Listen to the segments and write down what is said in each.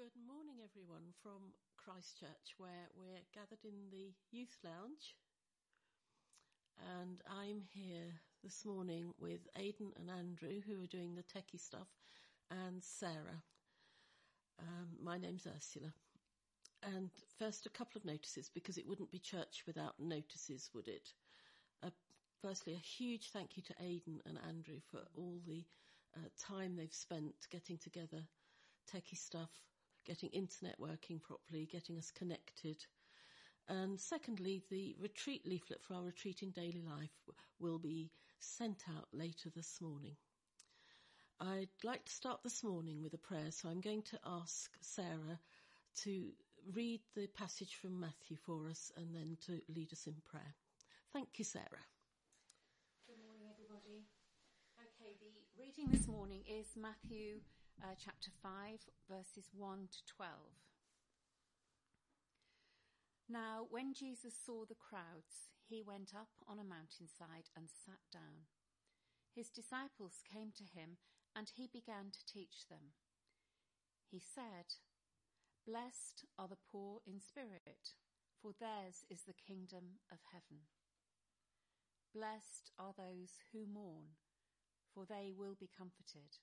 Good morning, everyone, from Christchurch, where we're gathered in the youth lounge. And I'm here this morning with Aidan and Andrew, who are doing the techie stuff, and Sarah. Um, my name's Ursula. And first, a couple of notices, because it wouldn't be church without notices, would it? Uh, firstly, a huge thank you to Aidan and Andrew for all the uh, time they've spent getting together techie stuff getting internet working properly, getting us connected. And secondly, the retreat leaflet for our retreat in daily life will be sent out later this morning. I'd like to start this morning with a prayer, so I'm going to ask Sarah to read the passage from Matthew for us and then to lead us in prayer. Thank you, Sarah. Good morning, everybody. Okay, the reading this morning is Matthew uh, chapter 5, verses 1 to 12. Now, when Jesus saw the crowds, he went up on a mountainside and sat down. His disciples came to him, and he began to teach them. He said, Blessed are the poor in spirit, for theirs is the kingdom of heaven. Blessed are those who mourn, for they will be comforted.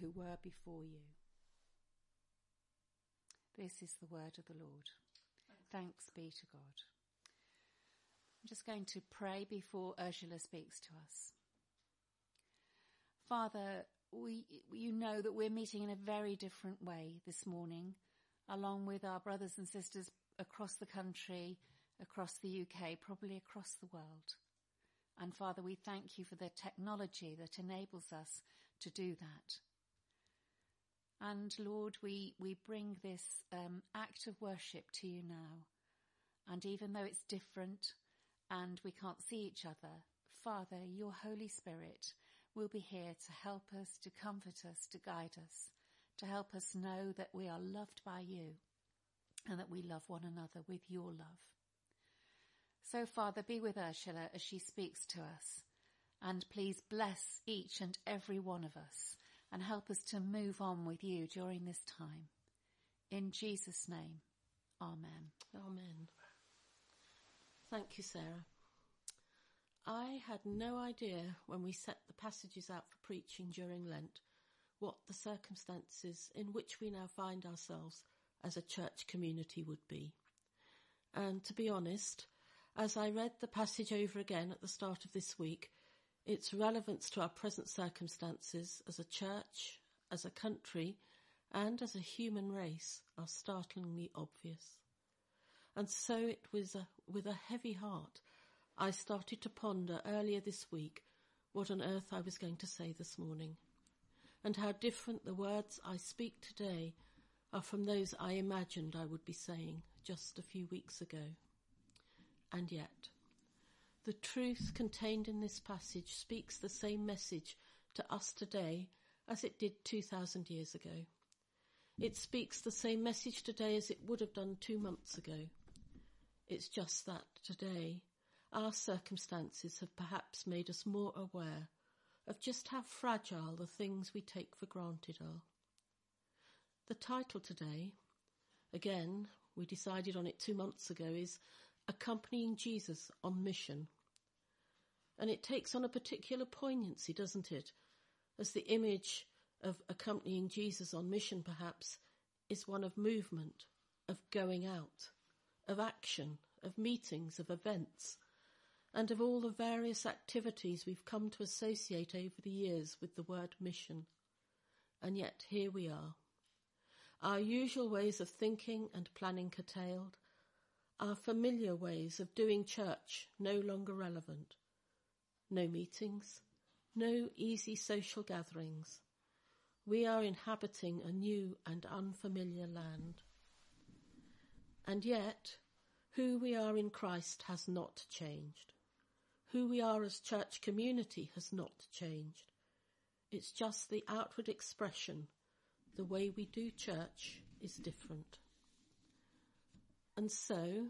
who were before you. This is the word of the Lord. Thanks be to God. I'm just going to pray before Ursula speaks to us. Father, we, you know that we're meeting in a very different way this morning, along with our brothers and sisters across the country, across the UK, probably across the world. And Father, we thank you for the technology that enables us to do that. And Lord, we, we bring this um, act of worship to you now. And even though it's different and we can't see each other, Father, your Holy Spirit will be here to help us, to comfort us, to guide us, to help us know that we are loved by you and that we love one another with your love. So Father, be with Ursula as she speaks to us and please bless each and every one of us and help us to move on with you during this time. In Jesus' name, Amen. Amen. Thank you, Sarah. I had no idea when we set the passages out for preaching during Lent what the circumstances in which we now find ourselves as a church community would be. And to be honest, as I read the passage over again at the start of this week, its relevance to our present circumstances as a church, as a country, and as a human race are startlingly obvious. And so it was a, with a heavy heart I started to ponder earlier this week what on earth I was going to say this morning, and how different the words I speak today are from those I imagined I would be saying just a few weeks ago. And yet, the truth contained in this passage speaks the same message to us today as it did 2,000 years ago. It speaks the same message today as it would have done two months ago. It's just that today our circumstances have perhaps made us more aware of just how fragile the things we take for granted are. The title today, again, we decided on it two months ago, is Accompanying Jesus on Mission. And it takes on a particular poignancy, doesn't it? As the image of accompanying Jesus on mission perhaps is one of movement, of going out, of action, of meetings, of events, and of all the various activities we've come to associate over the years with the word mission. And yet here we are. Our usual ways of thinking and planning curtailed, our familiar ways of doing church no longer relevant. No meetings, no easy social gatherings. We are inhabiting a new and unfamiliar land. And yet, who we are in Christ has not changed. Who we are as church community has not changed. It's just the outward expression. The way we do church is different. And so,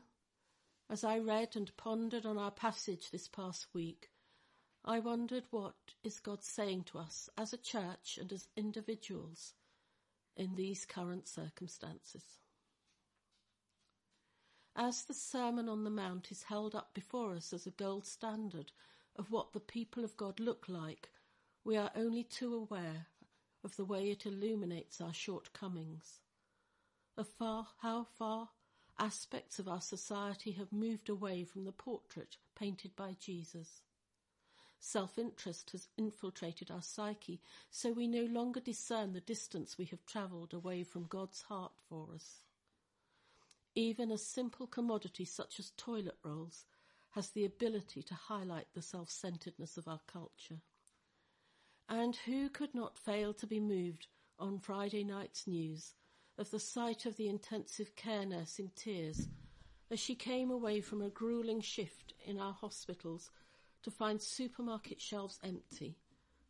as I read and pondered on our passage this past week, I wondered what is God saying to us as a church and as individuals in these current circumstances. As the Sermon on the Mount is held up before us as a gold standard of what the people of God look like, we are only too aware of the way it illuminates our shortcomings, of far, how far aspects of our society have moved away from the portrait painted by Jesus. Self interest has infiltrated our psyche, so we no longer discern the distance we have travelled away from God's heart for us. Even a simple commodity such as toilet rolls has the ability to highlight the self centeredness of our culture. And who could not fail to be moved on Friday night's news of the sight of the intensive care nurse in tears as she came away from a grueling shift in our hospitals to find supermarket shelves empty,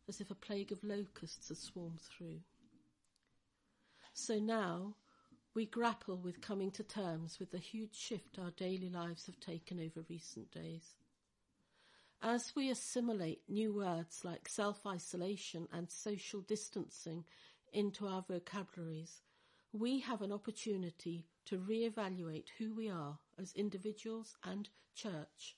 as if a plague of locusts had swarmed through. So now we grapple with coming to terms with the huge shift our daily lives have taken over recent days. As we assimilate new words like self-isolation and social distancing into our vocabularies, we have an opportunity to re-evaluate who we are as individuals and church,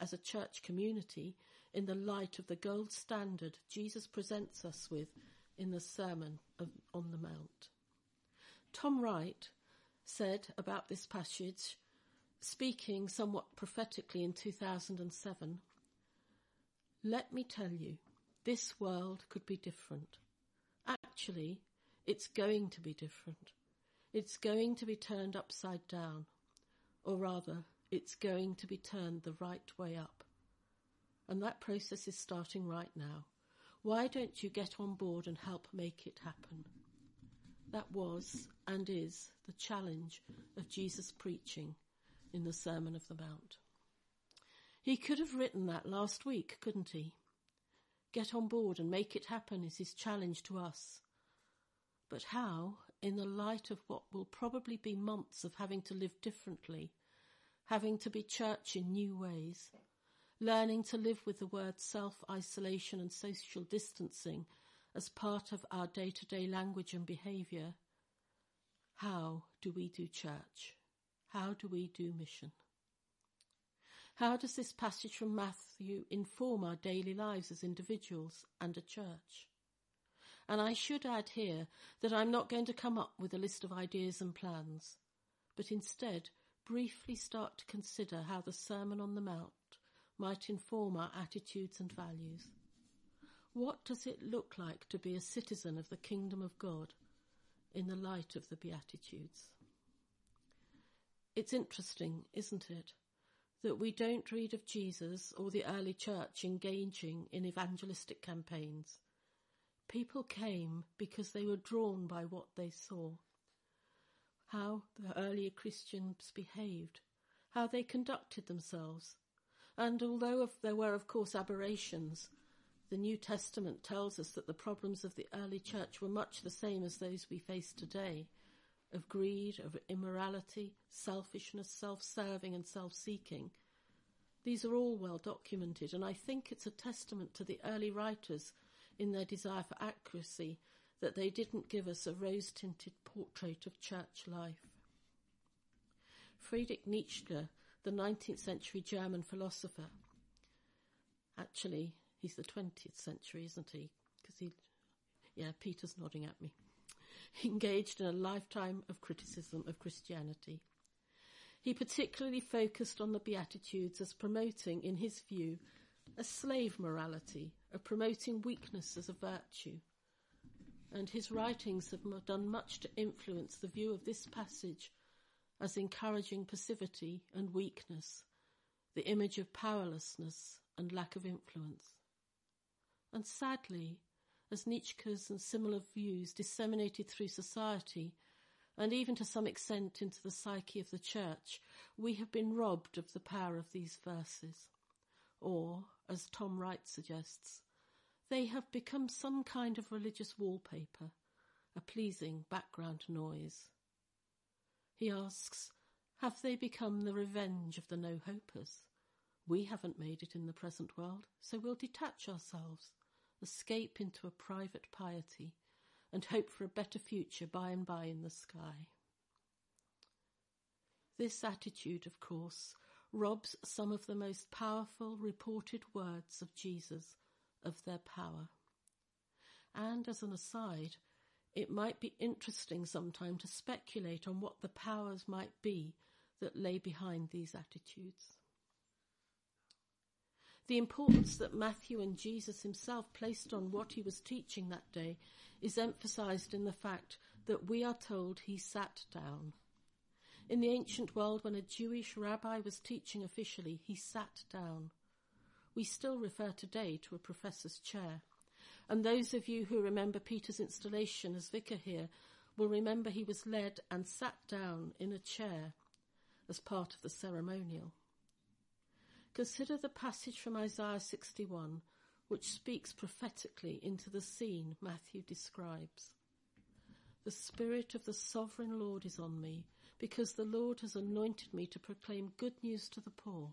as a church community, in the light of the gold standard Jesus presents us with in the Sermon of, on the Mount. Tom Wright said about this passage, speaking somewhat prophetically in 2007, let me tell you, this world could be different. Actually, it's going to be different. It's going to be turned upside down. Or rather, it's going to be turned the right way up. And that process is starting right now. Why don't you get on board and help make it happen? That was and is the challenge of Jesus' preaching in the Sermon of the Mount. He could have written that last week, couldn't he? Get on board and make it happen is his challenge to us. But how, in the light of what will probably be months of having to live differently, having to be church in new ways, learning to live with the words self-isolation and social distancing as part of our day-to-day language and behaviour, how do we do church? How do we do mission? How does this passage from Matthew inform our daily lives as individuals and a church? And I should add here that I'm not going to come up with a list of ideas and plans, but instead briefly start to consider how the Sermon on the Mount might inform our attitudes and values. What does it look like to be a citizen of the kingdom of God in the light of the Beatitudes? It's interesting, isn't it, that we don't read of Jesus or the early church engaging in evangelistic campaigns People came because they were drawn by what they saw. How the earlier Christians behaved, how they conducted themselves. And although there were, of course, aberrations, the New Testament tells us that the problems of the early church were much the same as those we face today of greed, of immorality, selfishness, self-serving and self-seeking. These are all well documented and I think it's a testament to the early writers in their desire for accuracy that they didn't give us a rose tinted portrait of church life. Friedrich Nietzsche, the 19th century German philosopher, actually, he's the 20th century, isn't he? Because he, yeah, Peter's nodding at me. He engaged in a lifetime of criticism of Christianity. he particularly focused on the Beatitudes as promoting, in his view, a slave morality, of promoting weakness as a virtue. And his writings have done much to influence the view of this passage as encouraging passivity and weakness, the image of powerlessness and lack of influence. And sadly, as Nietzsche's and similar views disseminated through society, and even to some extent into the psyche of the church, we have been robbed of the power of these verses. Or, as Tom Wright suggests, they have become some kind of religious wallpaper, a pleasing background noise. He asks, have they become the revenge of the no hopers? We haven't made it in the present world, so we'll detach ourselves, escape into a private piety, and hope for a better future by and by in the sky. This attitude, of course, robs some of the most powerful reported words of Jesus of their power. And as an aside, it might be interesting sometime to speculate on what the powers might be that lay behind these attitudes. The importance that Matthew and Jesus himself placed on what he was teaching that day is emphasized in the fact that we are told he sat down. In the ancient world, when a Jewish rabbi was teaching officially, he sat down. We still refer today to a professor's chair. And those of you who remember Peter's installation as vicar here will remember he was led and sat down in a chair as part of the ceremonial. Consider the passage from Isaiah 61, which speaks prophetically into the scene Matthew describes. The Spirit of the Sovereign Lord is on me, because the Lord has anointed me to proclaim good news to the poor.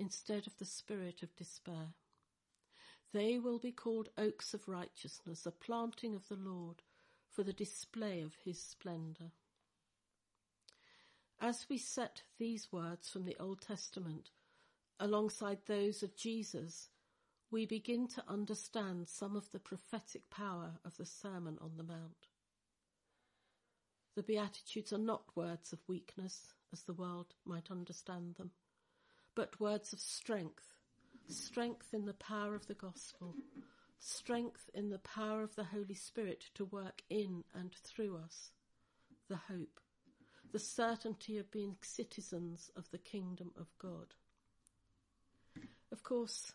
instead of the spirit of despair. They will be called oaks of righteousness, a planting of the Lord for the display of his splendour. As we set these words from the Old Testament alongside those of Jesus, we begin to understand some of the prophetic power of the Sermon on the Mount. The Beatitudes are not words of weakness, as the world might understand them but words of strength. Strength in the power of the gospel. Strength in the power of the Holy Spirit to work in and through us. The hope. The certainty of being citizens of the kingdom of God. Of course,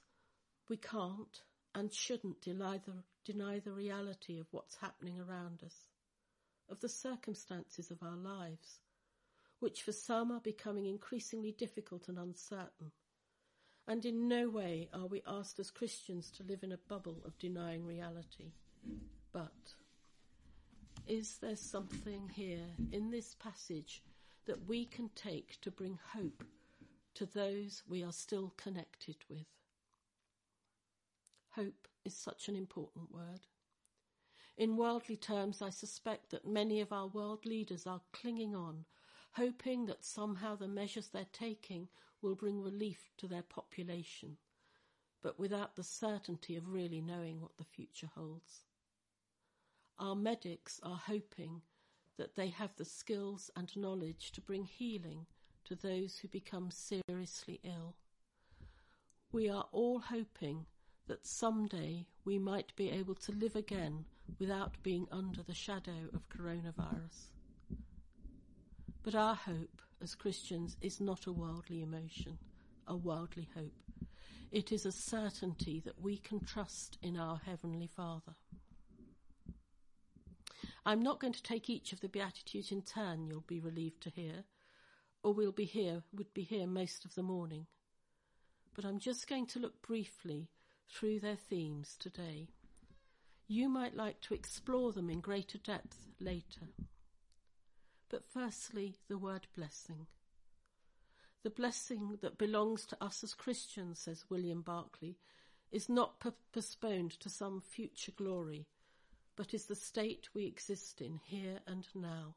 we can't and shouldn't deny the, deny the reality of what's happening around us, of the circumstances of our lives, which for some are becoming increasingly difficult and uncertain. And in no way are we asked as Christians to live in a bubble of denying reality. But is there something here in this passage that we can take to bring hope to those we are still connected with? Hope is such an important word. In worldly terms, I suspect that many of our world leaders are clinging on hoping that somehow the measures they're taking will bring relief to their population, but without the certainty of really knowing what the future holds. Our medics are hoping that they have the skills and knowledge to bring healing to those who become seriously ill. We are all hoping that someday we might be able to live again without being under the shadow of coronavirus. But our hope as Christians is not a worldly emotion, a worldly hope. It is a certainty that we can trust in our Heavenly Father. I'm not going to take each of the Beatitudes in turn, you'll be relieved to hear, or we'll be here, would be here most of the morning. But I'm just going to look briefly through their themes today. You might like to explore them in greater depth later. But firstly, the word blessing. The blessing that belongs to us as Christians, says William Barclay, is not postponed to some future glory, but is the state we exist in here and now.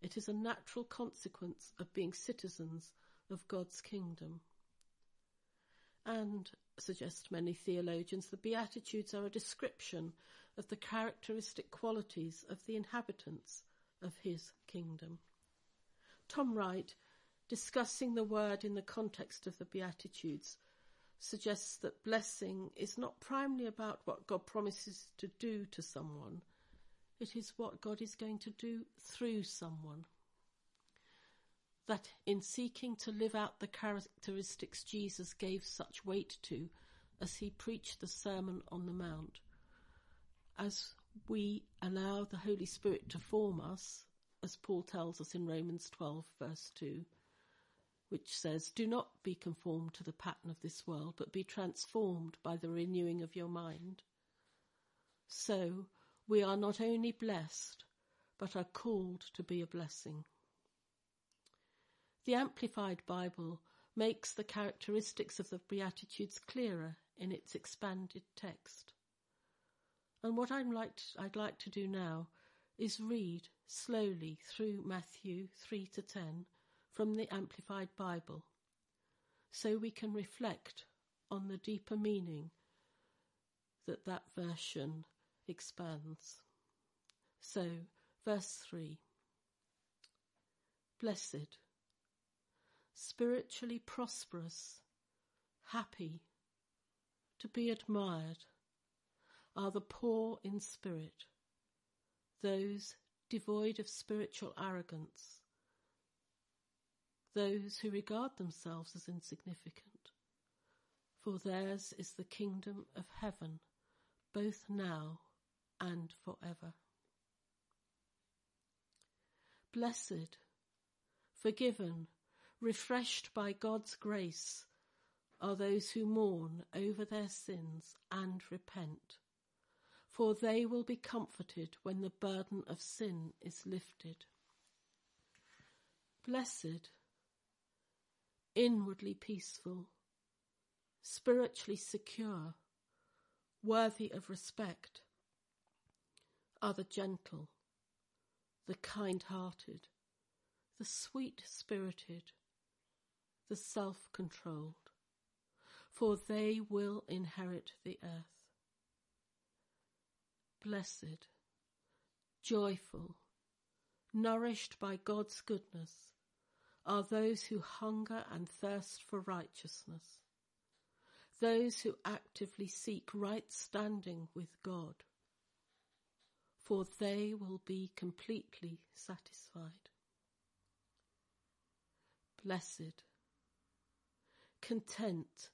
It is a natural consequence of being citizens of God's kingdom. And, suggest many theologians, the Beatitudes are a description of the characteristic qualities of the inhabitants of his kingdom. Tom Wright, discussing the word in the context of the Beatitudes, suggests that blessing is not primarily about what God promises to do to someone, it is what God is going to do through someone. That in seeking to live out the characteristics Jesus gave such weight to as he preached the Sermon on the Mount, as we allow the Holy Spirit to form us, as Paul tells us in Romans 12, verse 2, which says, Do not be conformed to the pattern of this world, but be transformed by the renewing of your mind. So we are not only blessed, but are called to be a blessing. The Amplified Bible makes the characteristics of the Beatitudes clearer in its expanded text. And what I'd like to, I'd like to do now is read slowly through Matthew 3 to 10 from the Amplified Bible so we can reflect on the deeper meaning that that version expands. So, verse 3 Blessed, spiritually prosperous, happy, to be admired are the poor in spirit, those devoid of spiritual arrogance those who regard themselves as insignificant, for theirs is the kingdom of heaven, both now and forever. Blessed, forgiven, refreshed by God's grace are those who mourn over their sins and repent, for they will be comforted when the burden of sin is lifted. Blessed, inwardly peaceful, spiritually secure, worthy of respect, are the gentle, the kind hearted, the sweet spirited, the self controlled, for they will inherit the earth. Blessed, joyful, nourished by God's goodness, are those who hunger and thirst for righteousness, those who actively seek right standing with God, for they will be completely satisfied. Blessed, content,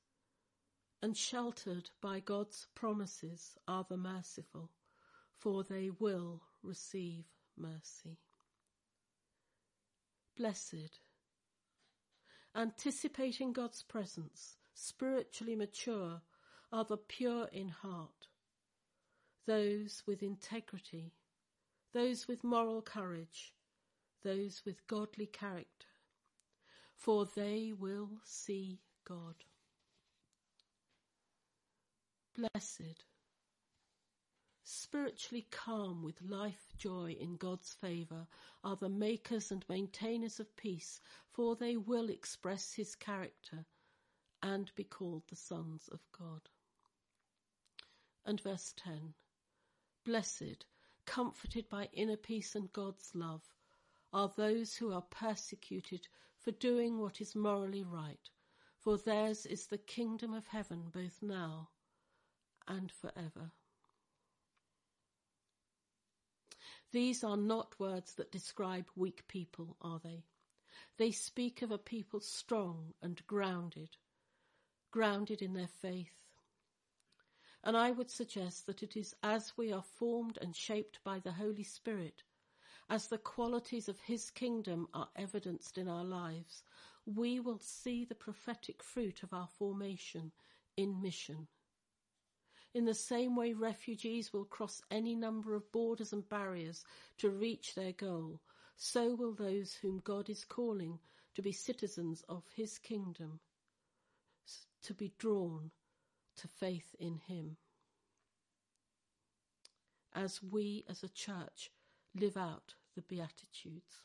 and sheltered by God's promises are the merciful, for they will receive mercy. Blessed, anticipating God's presence, spiritually mature, are the pure in heart, those with integrity, those with moral courage, those with godly character, for they will see God. Blessed spiritually calm with life joy in God's favour are the makers and maintainers of peace, for they will express his character and be called the sons of God. And verse 10 Blessed, comforted by inner peace and God's love, are those who are persecuted for doing what is morally right, for theirs is the kingdom of heaven both now and forever. These are not words that describe weak people, are they? They speak of a people strong and grounded, grounded in their faith. And I would suggest that it is as we are formed and shaped by the Holy Spirit, as the qualities of His kingdom are evidenced in our lives, we will see the prophetic fruit of our formation in mission. In the same way refugees will cross any number of borders and barriers to reach their goal, so will those whom God is calling to be citizens of his kingdom, to be drawn to faith in him. As we as a church live out the Beatitudes.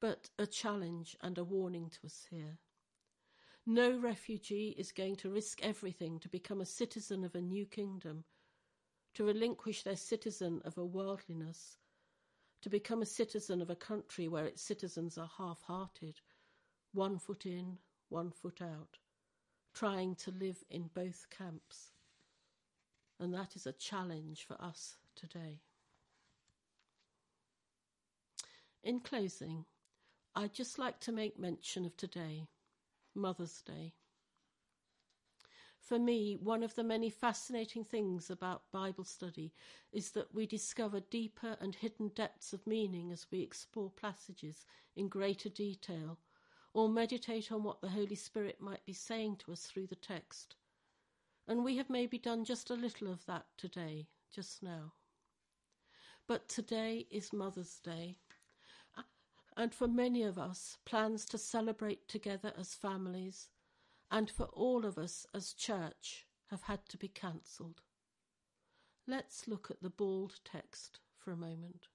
But a challenge and a warning to us here. No refugee is going to risk everything to become a citizen of a new kingdom, to relinquish their citizen of a worldliness, to become a citizen of a country where its citizens are half hearted, one foot in, one foot out, trying to live in both camps. And that is a challenge for us today. In closing, I'd just like to make mention of today Mother's Day. For me, one of the many fascinating things about Bible study is that we discover deeper and hidden depths of meaning as we explore passages in greater detail or meditate on what the Holy Spirit might be saying to us through the text. And we have maybe done just a little of that today, just now. But today is Mother's Day and for many of us, plans to celebrate together as families, and for all of us as church, have had to be cancelled. Let's look at the bald text for a moment.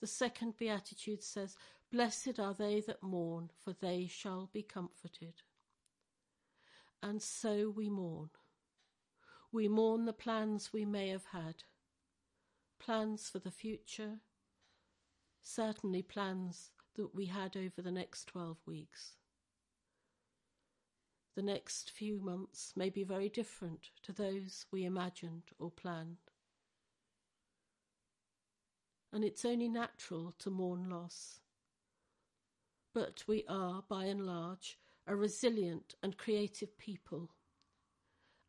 The second beatitude says, Blessed are they that mourn, for they shall be comforted. And so we mourn. We mourn the plans we may have had, plans for the future, certainly plans that we had over the next 12 weeks. The next few months may be very different to those we imagined or planned. And it's only natural to mourn loss. But we are, by and large, a resilient and creative people.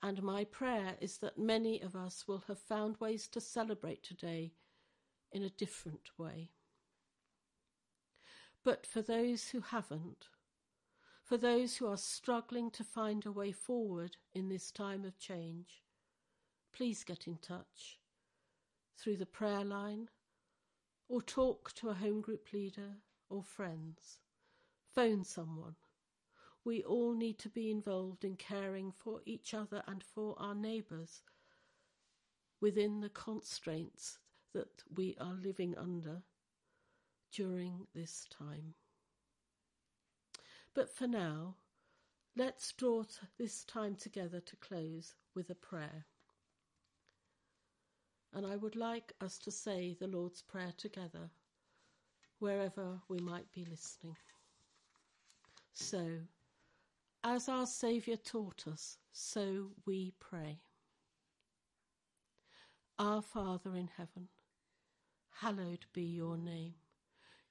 And my prayer is that many of us will have found ways to celebrate today in a different way. But for those who haven't, for those who are struggling to find a way forward in this time of change, please get in touch through the prayer line or talk to a home group leader or friends. Phone someone. We all need to be involved in caring for each other and for our neighbours within the constraints that we are living under during this time. But for now, let's draw this time together to close with a prayer. And I would like us to say the Lord's Prayer together, wherever we might be listening. So, as our Saviour taught us, so we pray. Our Father in heaven, hallowed be your name.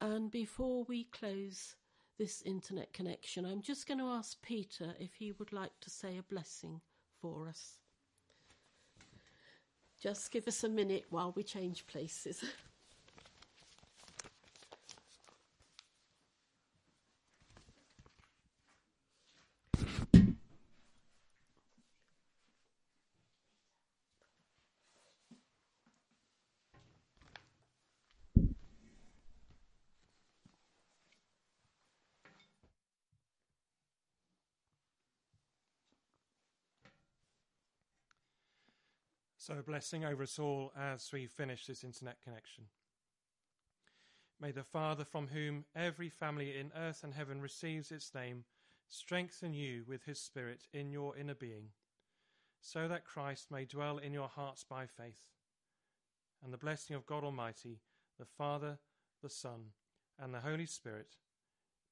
And before we close this internet connection, I'm just going to ask Peter if he would like to say a blessing for us. Just give us a minute while we change places. So, a blessing over us all as we finish this internet connection. May the Father, from whom every family in earth and heaven receives its name, strengthen you with his Spirit in your inner being, so that Christ may dwell in your hearts by faith. And the blessing of God Almighty, the Father, the Son, and the Holy Spirit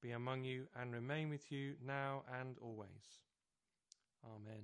be among you and remain with you now and always. Amen.